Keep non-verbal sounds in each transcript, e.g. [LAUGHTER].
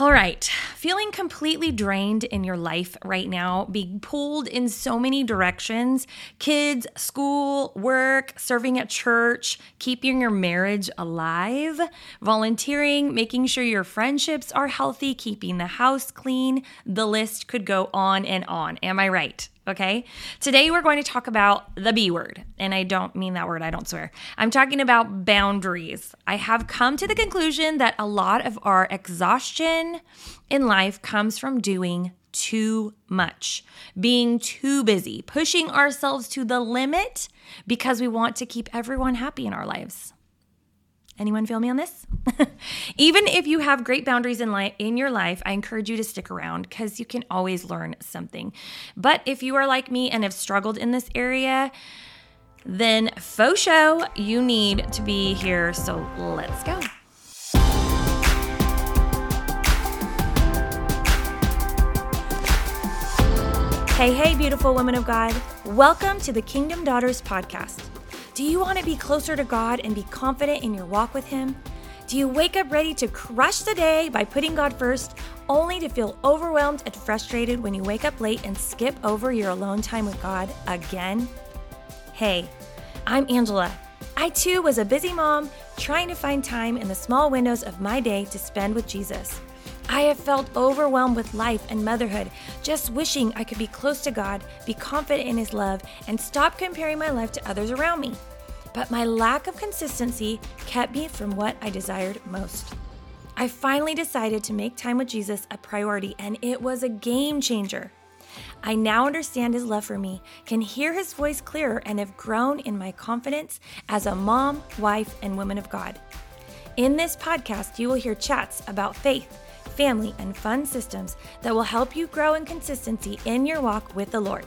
All right, feeling completely drained in your life right now, being pulled in so many directions kids, school, work, serving at church, keeping your marriage alive, volunteering, making sure your friendships are healthy, keeping the house clean. The list could go on and on. Am I right? Okay. Today we're going to talk about the B word. And I don't mean that word, I don't swear. I'm talking about boundaries. I have come to the conclusion that a lot of our exhaustion in life comes from doing too much, being too busy, pushing ourselves to the limit because we want to keep everyone happy in our lives. Anyone feel me on this? [LAUGHS] Even if you have great boundaries in life in your life, I encourage you to stick around because you can always learn something. But if you are like me and have struggled in this area, then faux show, you need to be here. So let's go. Hey, hey, beautiful women of God. Welcome to the Kingdom Daughters podcast. Do you want to be closer to God and be confident in your walk with Him? Do you wake up ready to crush the day by putting God first, only to feel overwhelmed and frustrated when you wake up late and skip over your alone time with God again? Hey, I'm Angela. I too was a busy mom trying to find time in the small windows of my day to spend with Jesus. I have felt overwhelmed with life and motherhood, just wishing I could be close to God, be confident in His love, and stop comparing my life to others around me. But my lack of consistency kept me from what I desired most. I finally decided to make time with Jesus a priority, and it was a game changer. I now understand his love for me, can hear his voice clearer, and have grown in my confidence as a mom, wife, and woman of God. In this podcast, you will hear chats about faith family, and fun systems that will help you grow in consistency in your walk with the Lord.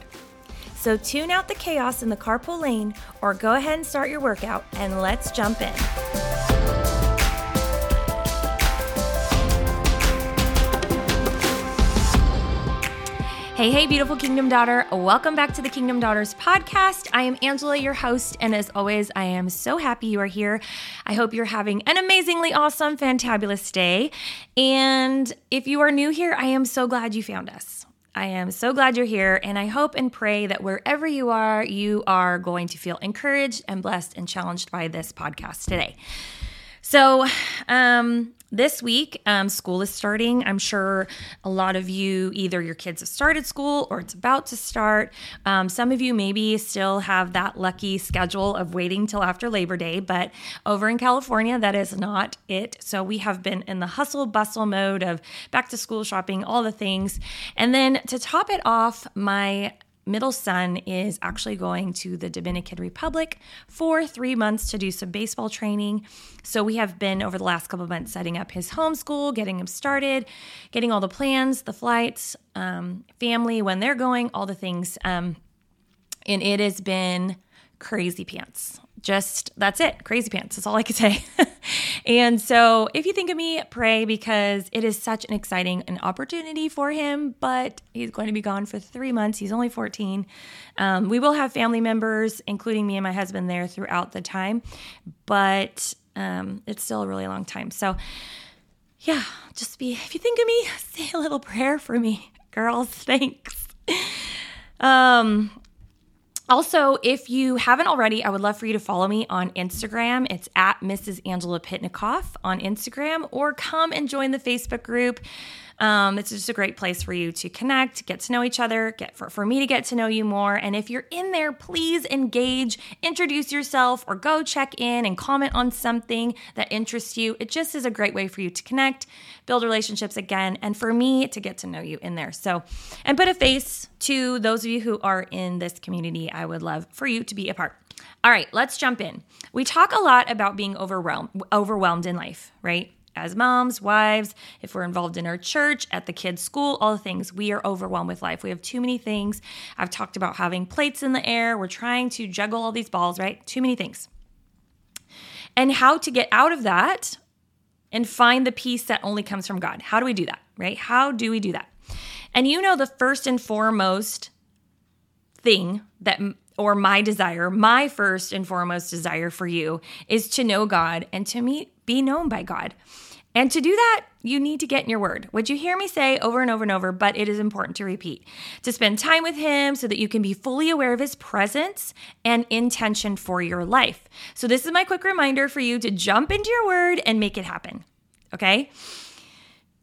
So tune out the chaos in the carpool lane or go ahead and start your workout and let's jump in. Hey, hey, beautiful Kingdom Daughter. Welcome back to the Kingdom Daughters podcast. I am Angela, your host, and as always, I am so happy you are here. I hope you're having an amazingly awesome, fantabulous day. And if you are new here, I am so glad you found us. I am so glad you're here, and I hope and pray that wherever you are, you are going to feel encouraged and blessed and challenged by this podcast today. So, um, this week, um, school is starting. I'm sure a lot of you, either your kids have started school or it's about to start. Um, some of you maybe still have that lucky schedule of waiting till after Labor Day, but over in California, that is not it. So we have been in the hustle bustle mode of back to school shopping, all the things. And then to top it off, my middle son is actually going to the Dominican Republic for three months to do some baseball training. So we have been over the last couple of months setting up his homeschool, getting him started, getting all the plans, the flights, um, family, when they're going, all the things. Um, and it has been crazy pants just that's it crazy pants that's all i could say. [LAUGHS] And so if you think of me pray because it is such an exciting an opportunity for him but he's going to be gone for three months he's only 14 um, we will have family members including me and my husband there throughout the time but um, it's still a really long time. So yeah just be if you think of me [LAUGHS] say a little prayer for me girls thanks. [LAUGHS] Um also, if you haven't already, I would love for you to follow me on Instagram. It's at Mrs. Angela Pitnikoff on Instagram, or come and join the Facebook group. Um, it's just a great place for you to connect, get to know each other, get for, for me to get to know you more. And if you're in there, please engage, introduce yourself, or go check in and comment on something that interests you. It just is a great way for you to connect, build relationships again, and for me to get to know you in there. So, and put a face to those of you who are in this community. I would love for you to be a part. All right, let's jump in. We talk a lot about being overwhelmed overwhelmed in life, right? As moms, wives, if we're involved in our church, at the kids' school, all the things, we are overwhelmed with life. We have too many things. I've talked about having plates in the air. We're trying to juggle all these balls, right? Too many things. And how to get out of that and find the peace that only comes from God. How do we do that, right? How do we do that? And you know, the first and foremost thing that or my desire, my first and foremost desire for you is to know God and to meet, be known by God. And to do that, you need to get in your word. Would you hear me say over and over and over, but it is important to repeat to spend time with Him so that you can be fully aware of His presence and intention for your life. So, this is my quick reminder for you to jump into your word and make it happen. Okay?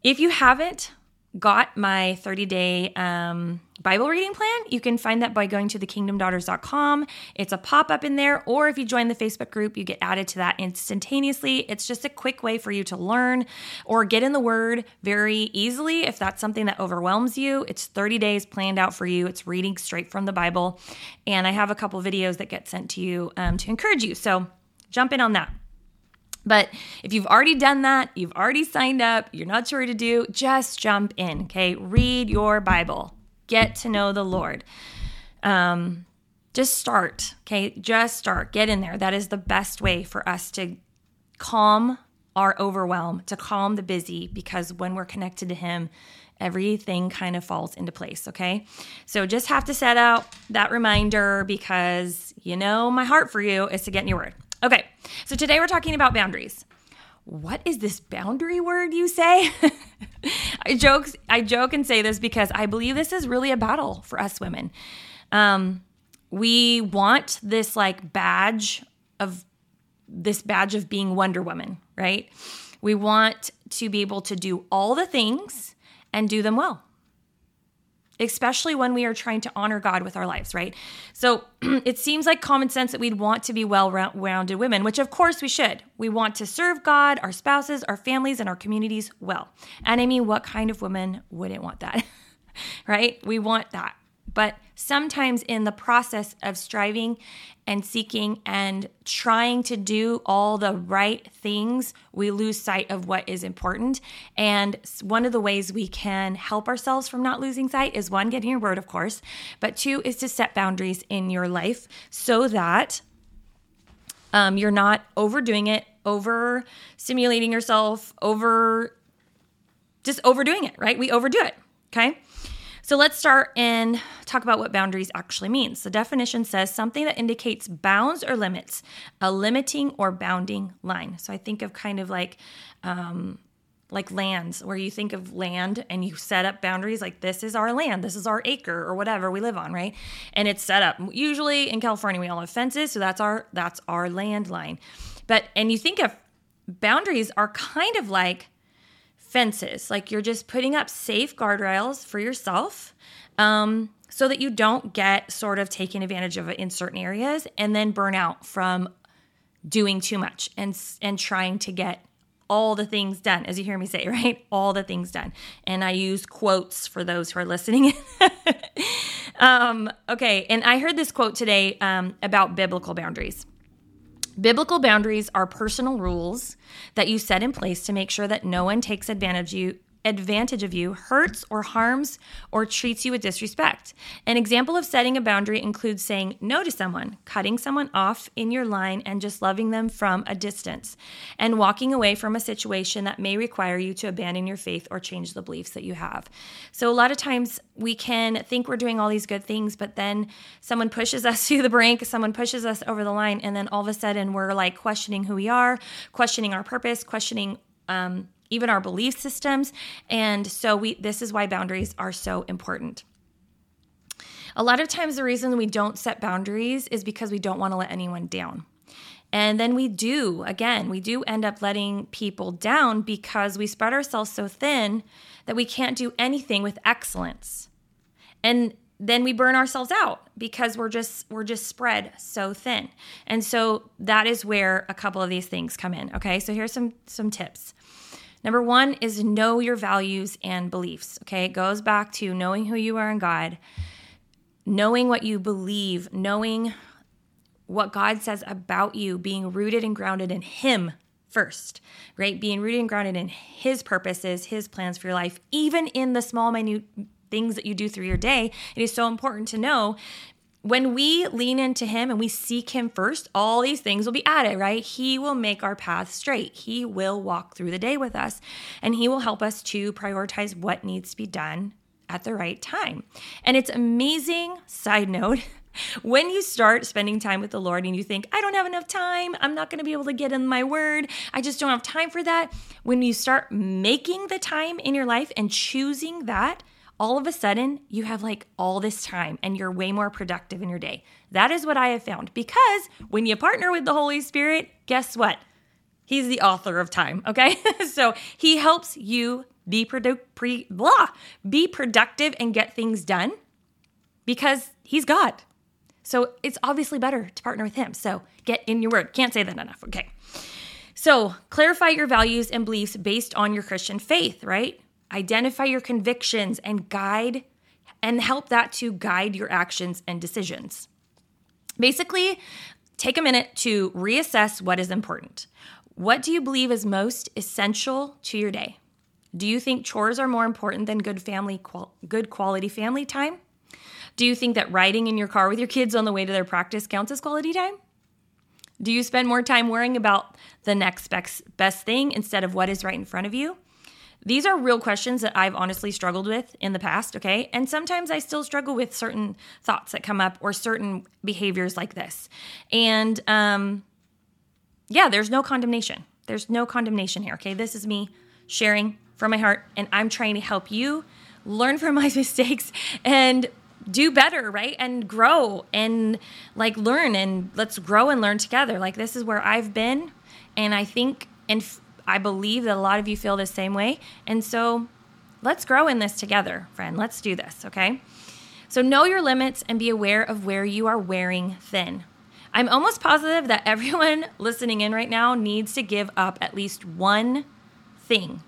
If you haven't got my 30 day um, Bible reading plan, you can find that by going to thekingdomdaughters.com. It's a pop up in there, or if you join the Facebook group, you get added to that instantaneously. It's just a quick way for you to learn or get in the Word very easily if that's something that overwhelms you. It's 30 days planned out for you, it's reading straight from the Bible. And I have a couple videos that get sent to you um, to encourage you. So jump in on that. But if you've already done that, you've already signed up, you're not sure what to do, just jump in, okay? Read your Bible, get to know the Lord. Um, just start, okay? Just start, get in there. That is the best way for us to calm our overwhelm, to calm the busy, because when we're connected to Him, everything kind of falls into place, okay? So just have to set out that reminder because you know my heart for you is to get in your word. Okay, so today we're talking about boundaries. What is this boundary word you say? [LAUGHS] I joke I joke and say this because I believe this is really a battle for us women. Um, we want this like badge of this badge of being Wonder Woman, right? We want to be able to do all the things and do them well especially when we are trying to honor God with our lives, right? So [CLEARS THROAT] it seems like common sense that we'd want to be well rounded women, which of course we should. We want to serve God, our spouses, our families, and our communities well. And I mean, what kind of woman wouldn't want that, [LAUGHS] right? We want that. But sometimes in the process of striving and seeking and trying to do all the right things, we lose sight of what is important. And one of the ways we can help ourselves from not losing sight is one, getting your word, of course, but two is to set boundaries in your life so that um, you're not overdoing it, over stimulating yourself, over just overdoing it, right? We overdo it. Okay. So let's start and talk about what boundaries actually means. The definition says something that indicates bounds or limits, a limiting or bounding line. So I think of kind of like, um, like lands where you think of land and you set up boundaries like this is our land, this is our acre or whatever we live on, right? And it's set up. Usually in California we all have fences, so that's our that's our land line. But and you think of boundaries are kind of like fences. Like you're just putting up safe guardrails for yourself um, so that you don't get sort of taken advantage of in certain areas and then burn out from doing too much and and trying to get all the things done as you hear me say [LAUGHS] right? All the things done. And i use quotes for those who are listening. [LAUGHS] Um, okay and i heard this quote today um, about biblical boundaries Biblical boundaries are personal rules that you set in place to make sure that no one takes advantage of you advantage of you, hurts or harms or treats you with disrespect. An example of setting a boundary includes saying no to someone, cutting someone off in your line and just loving them from a distance, and walking away from a situation that may require you to abandon your faith or change the beliefs that you have. So, a lot of times we can think we're doing all these good things, but then someone pushes us [LAUGHS] to the brink, someone pushes us over the line, and then all of a sudden we're like questioning who we are, questioning our purpose, questioning um, even our belief systems. And so we this is why boundaries are so important. A lot of times the reason we don't set boundaries is because we don't want to let anyone down. And then we do, again, we do end up letting people down because we spread ourselves so thin that we can't do anything with excellence. And then we burn ourselves out because we're just we're just spread so thin. And so that is where a couple of these things come in, okay? So here's some some tips. Number one is know your values and beliefs. Okay. It goes back to knowing who you are in God, knowing what you believe, knowing what God says about you, being rooted and grounded in Him first, right? Being rooted and grounded in His purposes, His plans for your life, even in the small, minute things that you do through your day. It is so important to know when we lean into him and we seek him first, all these things will be added, right? He will make our path straight. He will walk through the day with us and he will help us to prioritize what needs to be done at the right time. And it's amazing, side note, [LAUGHS] when you start spending time with the Lord and you think, I don't have enough time, I'm not going to be able to get in my word, I just don't have time for that. When you start making the time in your life and choosing that, all of a sudden you have like all this time and you're way more productive in your day. That is what I have found because when you partner with the Holy Spirit, guess what? He's the author of time, okay? [LAUGHS] so he helps you be produ- pre- blah, be productive and get things done because he's God. So it's obviously better to partner with him. So get in your word. Can't say that enough, okay? So clarify your values and beliefs based on your Christian faith, right? Identify your convictions and guide and help that to guide your actions and decisions. Basically, take a minute to reassess what is important. What do you believe is most essential to your day? Do you think chores are more important than good family good quality family time? Do you think that riding in your car with your kids on the way to their practice counts as quality time? Do you spend more time worrying about the next best thing instead of what is right in front of you? These are real questions that I've honestly struggled with in the past, okay? And sometimes I still struggle with certain thoughts that come up or certain behaviors like this. And um, yeah, there's no condemnation. There's no condemnation here, okay? This is me sharing from my heart, and I'm trying to help you learn from [LAUGHS] my mistakes and do better, right? And grow and like learn and let's grow and learn together. Like this is where I've been, and I think and I believe that a lot of you feel the same way. And so let's grow in this together, friend. Let's do this, okay? So know your limits and be aware of where you are wearing thin. I'm almost positive that [LAUGHS] everyone listening in right now needs to give up at least one thing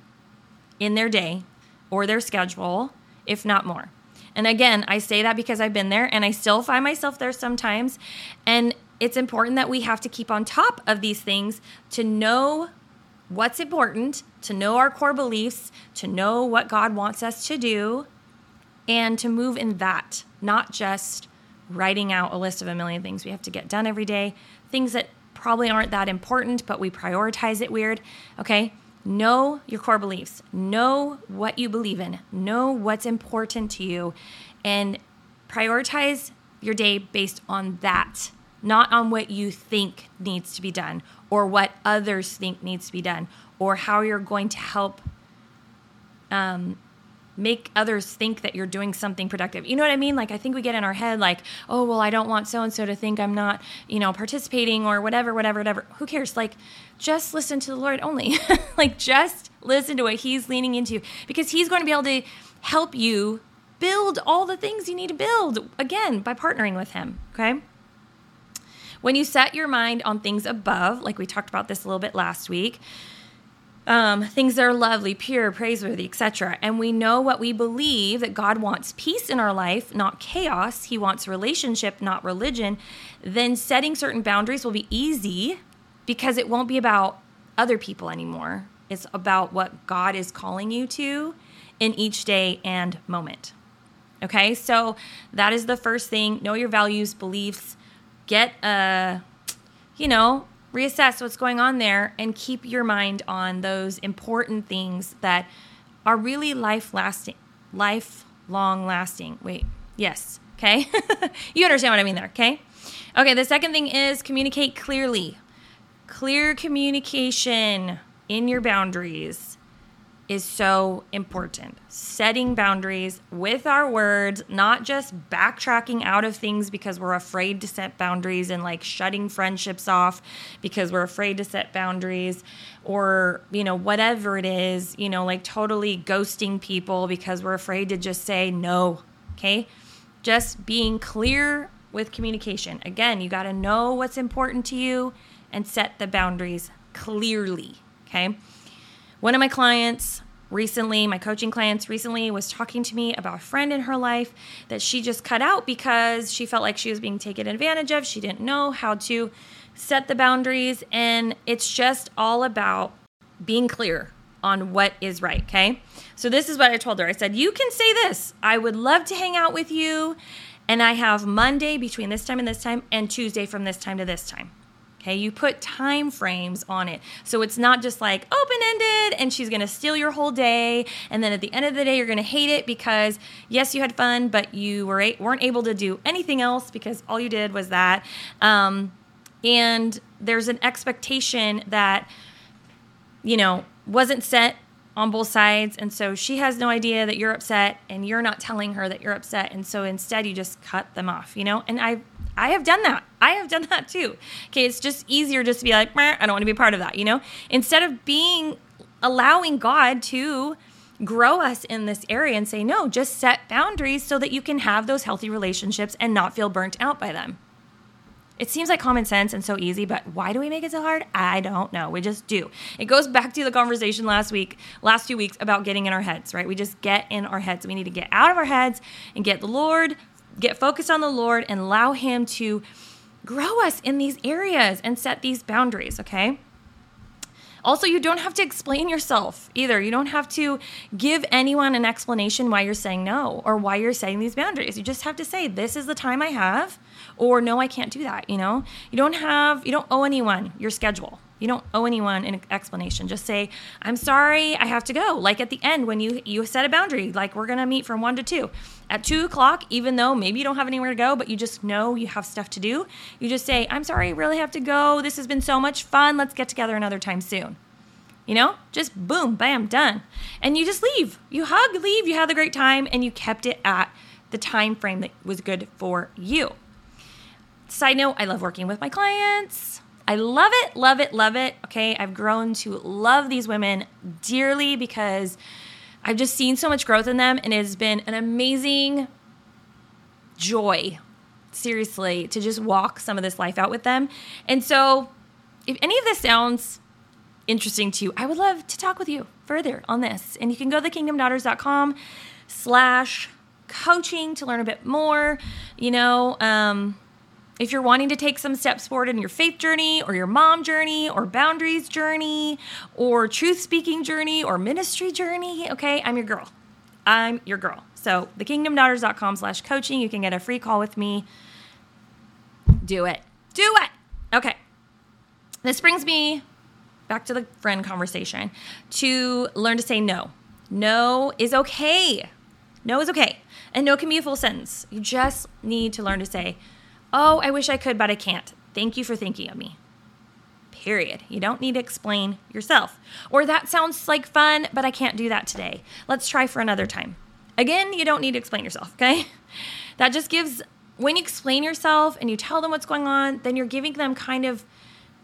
in their day or their schedule, if not more. And again, I say that because I've been there and I still find myself there sometimes. And it's important that we have to keep on top of these things to know what's important, to know our core beliefs, to know what God wants us to do, and to move in that, not just writing out a list of a million things we have to get done every day, things that probably aren't that important, but we prioritize it weird. Okay? Know your core beliefs, know what you believe in, know what's important to you, and prioritize your day based on that not on what you think needs to be done or what others think needs to be done or how you're going to help um, make others think that you're doing something productive. You know what I mean? Like I think we get in our head like, "Oh, well, I don't want so and so to think I'm not, you know, participating or whatever, whatever, whatever." Who cares? Like just listen to the Lord only. [LAUGHS] like just listen to what he's leaning into because he's going to be able to help you build all the things you need to build again by partnering with him, okay? When you set your mind on things above, like we talked about this a little bit last week, um, things that are lovely, pure, praiseworthy, etc. And we know what we believe that God wants peace in our life, not chaos. He wants relationship, not religion. Then setting certain boundaries will be easy because it won't be about other people anymore. It's about what God is calling you to in each day and moment. Okay, so that is the first thing. Know your values, beliefs, get a, you know, reassess what's going on there and keep your mind on those important things that are really life lasting, lifelong lasting. Wait, yes, okay? [LAUGHS] you understand what I mean there, okay? Okay, the second thing is communicate clearly. Clear communication in your boundaries is so important. Setting boundaries with our words, not just backtracking out of things because we're afraid to set boundaries and like shutting friendships off because we're afraid to set boundaries or, you know, whatever it is, you know, like totally ghosting people because we're afraid to just say no. Okay? Just being clear with communication. Again, you got to know what's important to you and set the boundaries clearly. Okay? One of my clients recently, my coaching clients recently was talking to me about a friend in her life that she just cut out because she felt like she was being taken advantage of. She didn't know how to set the boundaries. And it's just all about being clear on what is right. Okay. So this is what I told her I said, You can say this. I would love to hang out with you. And I have Monday between this time and this time, and Tuesday from this time to this time. Okay, you put time frames on it. So it's not just like open ended and she's gonna steal your whole day. And then at the end of the day, you're gonna hate it because, yes, you had fun, but you were, weren't able to do anything else because all you did was that. Um, and there's an expectation that, you know, wasn't set on both sides. And so she has no idea that you're upset and you're not telling her that you're upset. And so instead, you just cut them off, you know? And I, I have done that. I have done that too. Okay, it's just easier just to be like, I don't want to be part of that, you know? Instead of being, allowing God to grow us in this area and say, no, just set boundaries so that you can have those healthy relationships and not feel burnt out by them. It seems like common sense and so easy, but why do we make it so hard? I don't know. We just do. It goes back to the conversation last week, last two weeks about getting in our heads, right? We just get in our heads. We need to get out of our heads and get the Lord get focused on the Lord and allow Him to grow us in these areas and set these boundaries, okay? Also, you don't have to explain yourself either. You don't have to give anyone an explanation why you're saying no or why you're setting these boundaries. You just have to say, This is the time I have, or No, I can't do that. You know, you don't have, you don't owe anyone your schedule. You don't owe anyone an explanation. Just say, "I'm sorry, I have to go." Like at the end when you you set a boundary, like we're gonna meet from one to two. At two o'clock, even though maybe you don't have anywhere to go, but you just know you have stuff to do, you just say, "I'm sorry, I really have to go. This has been so much fun. Let's get together another time soon." You know, just boom, bam, done, and you just leave. You hug, leave. You had a great time, and you kept it at the time frame that was good for you. Side note: I love working with my clients. I love it, love it, love it. Okay, I've grown to love these women dearly because I've just seen so much growth in them, and it has been an amazing joy, seriously, to just walk some of this life out with them. And so, if any of this sounds interesting to you, I would love to talk with you further on this. And you can go to thekingdomdaughters.com slash coaching to learn a bit more. You know, um, if you're wanting to take some steps forward in your faith journey or your mom journey or boundaries journey or truth speaking journey or ministry journey, okay, I'm your girl. I'm your girl. So thekingdomdaughters.com slash coaching, you can get a free call with me. Do it. Do it. Okay. This brings me back to the friend conversation to learn to say no. No is okay. No is okay. And no can be a full sentence. You just need to learn to say Oh, I wish I could, but I can't. Thank you for thinking of me. Period. You don't need to explain yourself. Or that sounds like fun, but I can't do that today. Let's try for another time. Again, you don't need to explain yourself, okay? [LAUGHS] That just gives, when you explain yourself and you tell them what's going on, then you're giving them kind of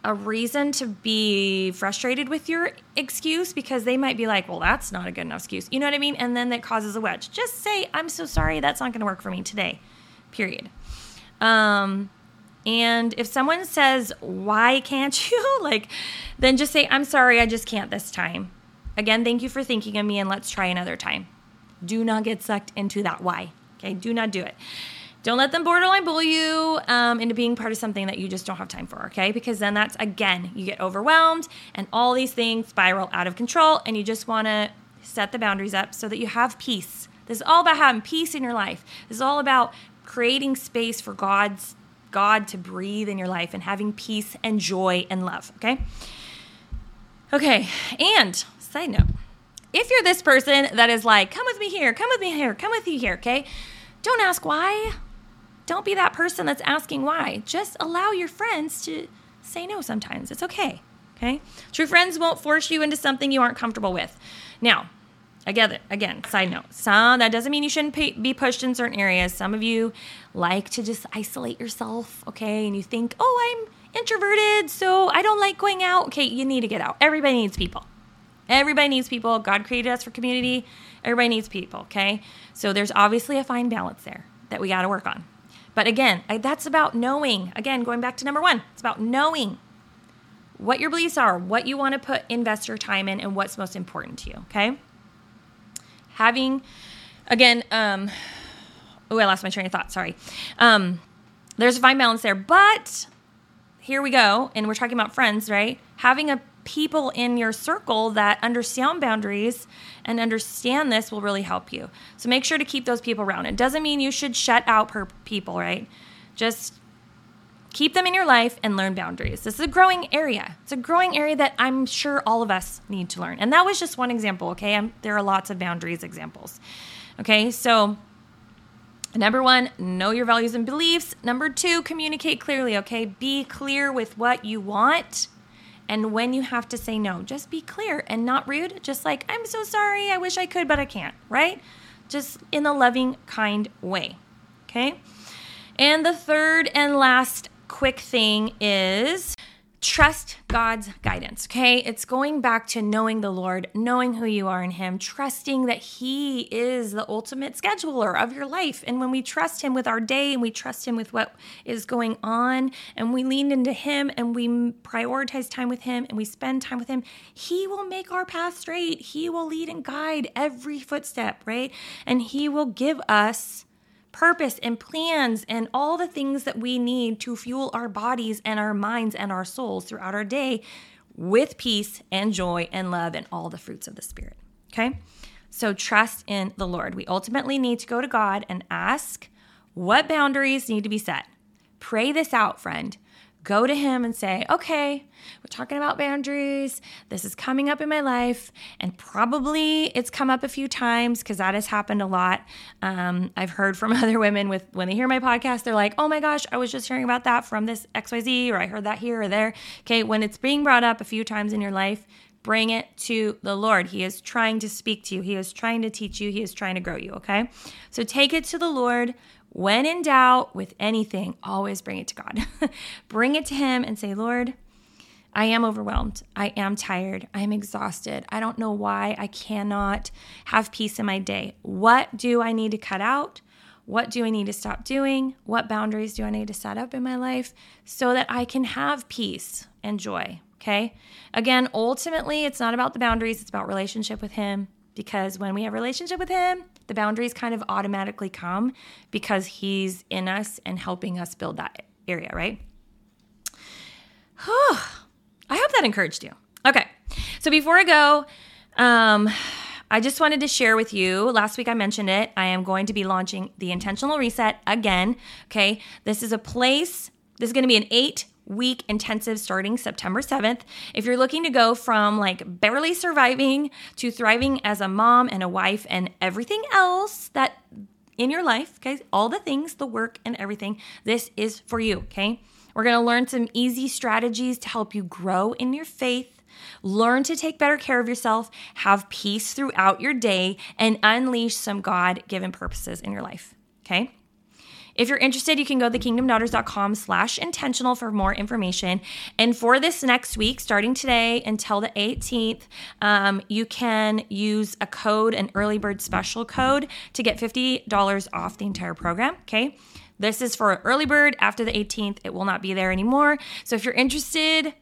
a reason to be frustrated with your excuse because they might be like, well, that's not a good enough excuse. You know what I mean? And then that causes a wedge. Just say, I'm so sorry, that's not going to work for me today. Period. Um, and if someone says, Why can't [LAUGHS] you? like, then just say, I'm sorry, I just can't this time. Again, thank you for thinking of me, and let's try another time. Do not get sucked into that why. Okay, do not do it. Don't let them borderline bully you um, into being part of something that you just don't have time for, okay? Because then that's, again, you get overwhelmed and all these things spiral out of control, and you just wanna set the boundaries up so that you have peace. This is all about having peace in your life. This is all about creating space for God's God to breathe in your life and having peace and joy and love, okay? Okay, and side note, if you're this person that is like, come with me here, come with me here, come with you here, okay? Don't ask why. Don't be that person that's asking why. Just allow your friends to say no sometimes. It's okay, okay? True friends won't force you into something you aren't comfortable with. Now, Again, again, side note. Some that doesn't mean you shouldn't pay, be pushed in certain areas. Some of you like to just isolate yourself, okay? And you think, "Oh, I'm introverted, so I don't like going out." Okay, you need to get out. Everybody needs people. Everybody needs people. God created us for community. Everybody needs people, okay? So there's obviously a fine balance there that we got to work on. But again, I, that's about knowing. Again, going back to number 1, it's about knowing what your beliefs are, what you want to put invest your time in and what's most important to you, okay? Having again um oh i lost my train of thought sorry. Um there's a fine balance there but here we go and we're talking about friends right? Having a people in your circle that understand boundaries and understand this will really help you. So make sure to keep those people around. It doesn't mean you should shut out per people right? Just Keep them in your life and learn boundaries. This is a growing area. It's a growing area that I'm sure all of us need to learn. And that was just one example, okay? I'm, there are lots of boundaries examples. Okay, so number one, know your values and beliefs. Number two, communicate clearly, okay? Be clear with what you want and when you have to say no. Just be clear and not rude. Just like, I'm so sorry, I wish I could, but I can't, right? Just in a loving, kind way, okay? And the third and last quick thing is trust God's guidance, okay? It's going back to knowing the Lord, knowing who you are in Him, trusting that He is the ultimate scheduler of your life. And when we trust Him with our day and we trust Him with what is going on and we lean into Him and we prioritize time with Him and we spend time with Him, He will make our path straight. He will lead and guide every footstep, right? And He will give us purpose and plans and all the things that we need to fuel our bodies and our minds and our souls throughout our day with peace and joy and love and all the fruits of the Spirit. Okay? So trust in the Lord. We ultimately need to go to God and ask what boundaries need to be set. Pray this out, friend go to him and say, okay, we're talking about boundaries. This is coming up in my life. And probably it's come up a few times because that has happened a lot. Um, I've heard from [LAUGHS] other women with when they hear my podcast, they're like, oh my gosh, I was just hearing about that from this XYZ, or I heard that here or there. Okay, when it's being brought up a few times in your life, bring it to the Lord. He is trying to speak to you, He is trying to teach you, He is trying to grow you. Okay, so take it to the Lord when in doubt with anything, always bring it to God. [LAUGHS] bring it to Him and say, Lord, I am overwhelmed. I am tired. I am exhausted. I don't know why I cannot have peace in my day. What do I need to cut out? What do I need to stop doing? What boundaries do I need to set up in my life so that I can have peace and joy? Okay. Again, ultimately, it's not about the boundaries, it's about relationship with Him. Because when we have relationship with Him, the boundaries kind of automatically come because he's in us and helping us build that area, right? I hope that encouraged you. Okay. So before I go, um, I just wanted to share with you. Last week I mentioned it. I am going to be launching the Intentional Reset again. Okay. This is a place, this is going to be an eight week intensive starting September 7th. If you're looking to go from like barely surviving to thriving as a mom and a wife and everything else that in your life, okay, all the things, the work and everything, this is for you, okay? We're to learn some easy strategies to help you grow in your faith. Learn to take better care of yourself, have peace throughout your day, and unleash some God given purposes in your life. Okay? If you're interested, you can go to thekingdomdaughters.com slash intentional for more information. And for this next week, starting today until the 18th, um, you can use a code, an early bird special code, to get $50 off the entire program. Okay. This is for early bird after the 18th. It will not be there anymore. So if you're interested,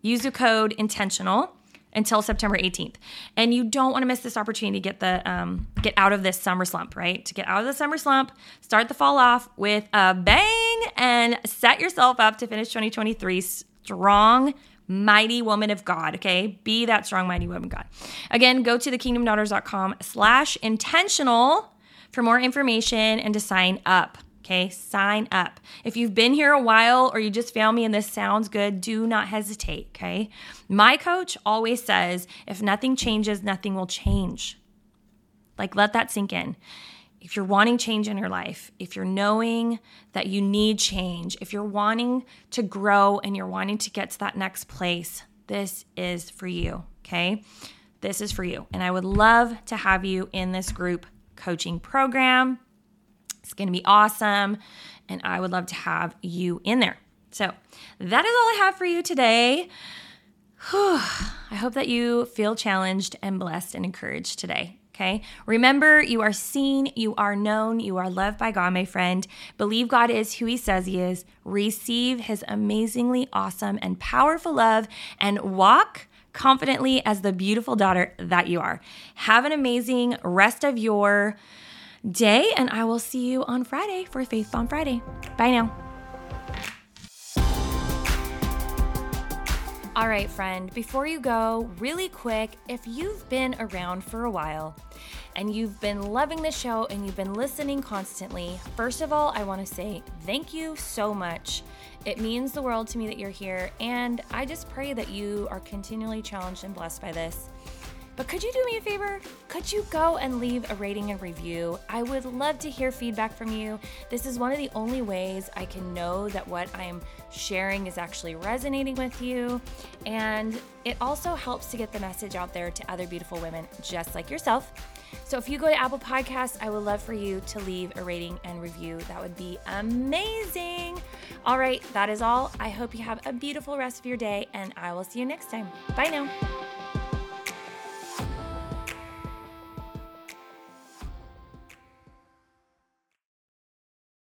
use the code intentional until September 18th. And you don't want to miss this opportunity to get the um, get out of this summer slump, right? To get out of the summer slump, start the fall off with a bang and set yourself up to finish 2023 strong mighty woman of God, okay? Be that strong, mighty woman of God. Again, go to thekingdomdaughters.com slash intentional for more information and to sign up. Okay, sign up. If you've been here a while or you just found me and this sounds good, do not hesitate. Okay, my coach always says if nothing changes, nothing will change. Like, let that sink in. If you're wanting change in your life, if you're knowing that you need change, if you're wanting to grow and you're wanting to get to that next place, this is for you. Okay, this is for you. And I would love to have you in this group coaching program. It's going to be awesome. And I would love to have you in there. So that is all I have for you today. I hope that you feel challenged and blessed and encouraged today. Okay. Remember, you are seen, you are known, you are loved by God, my friend. Believe God is who He says He is. Receive His amazingly awesome and powerful love and walk confidently as the beautiful daughter that you are. Have an amazing rest of your day, and I will see you on Friday for Faith Bomb Friday. Bye now. All right, friend, before you go, really quick, if you've been around for a while and you've been loving the show and you've been listening constantly, first of all, I want to say thank you so much. It means the world to me that you're here, and I just pray that you are continually challenged and blessed by this. But could you do me a favor? Could you go and leave a rating and review? I would love to hear feedback from you. This is one of the only ways I can know that what I'm sharing is actually resonating with you. And it also helps to get the message out there to other beautiful women just like yourself. So if you go to Apple Podcasts, I would love for you to leave a rating and review. That would be amazing. All right, that is all. I hope you have a beautiful rest of your day, and I will see you next time. Bye now.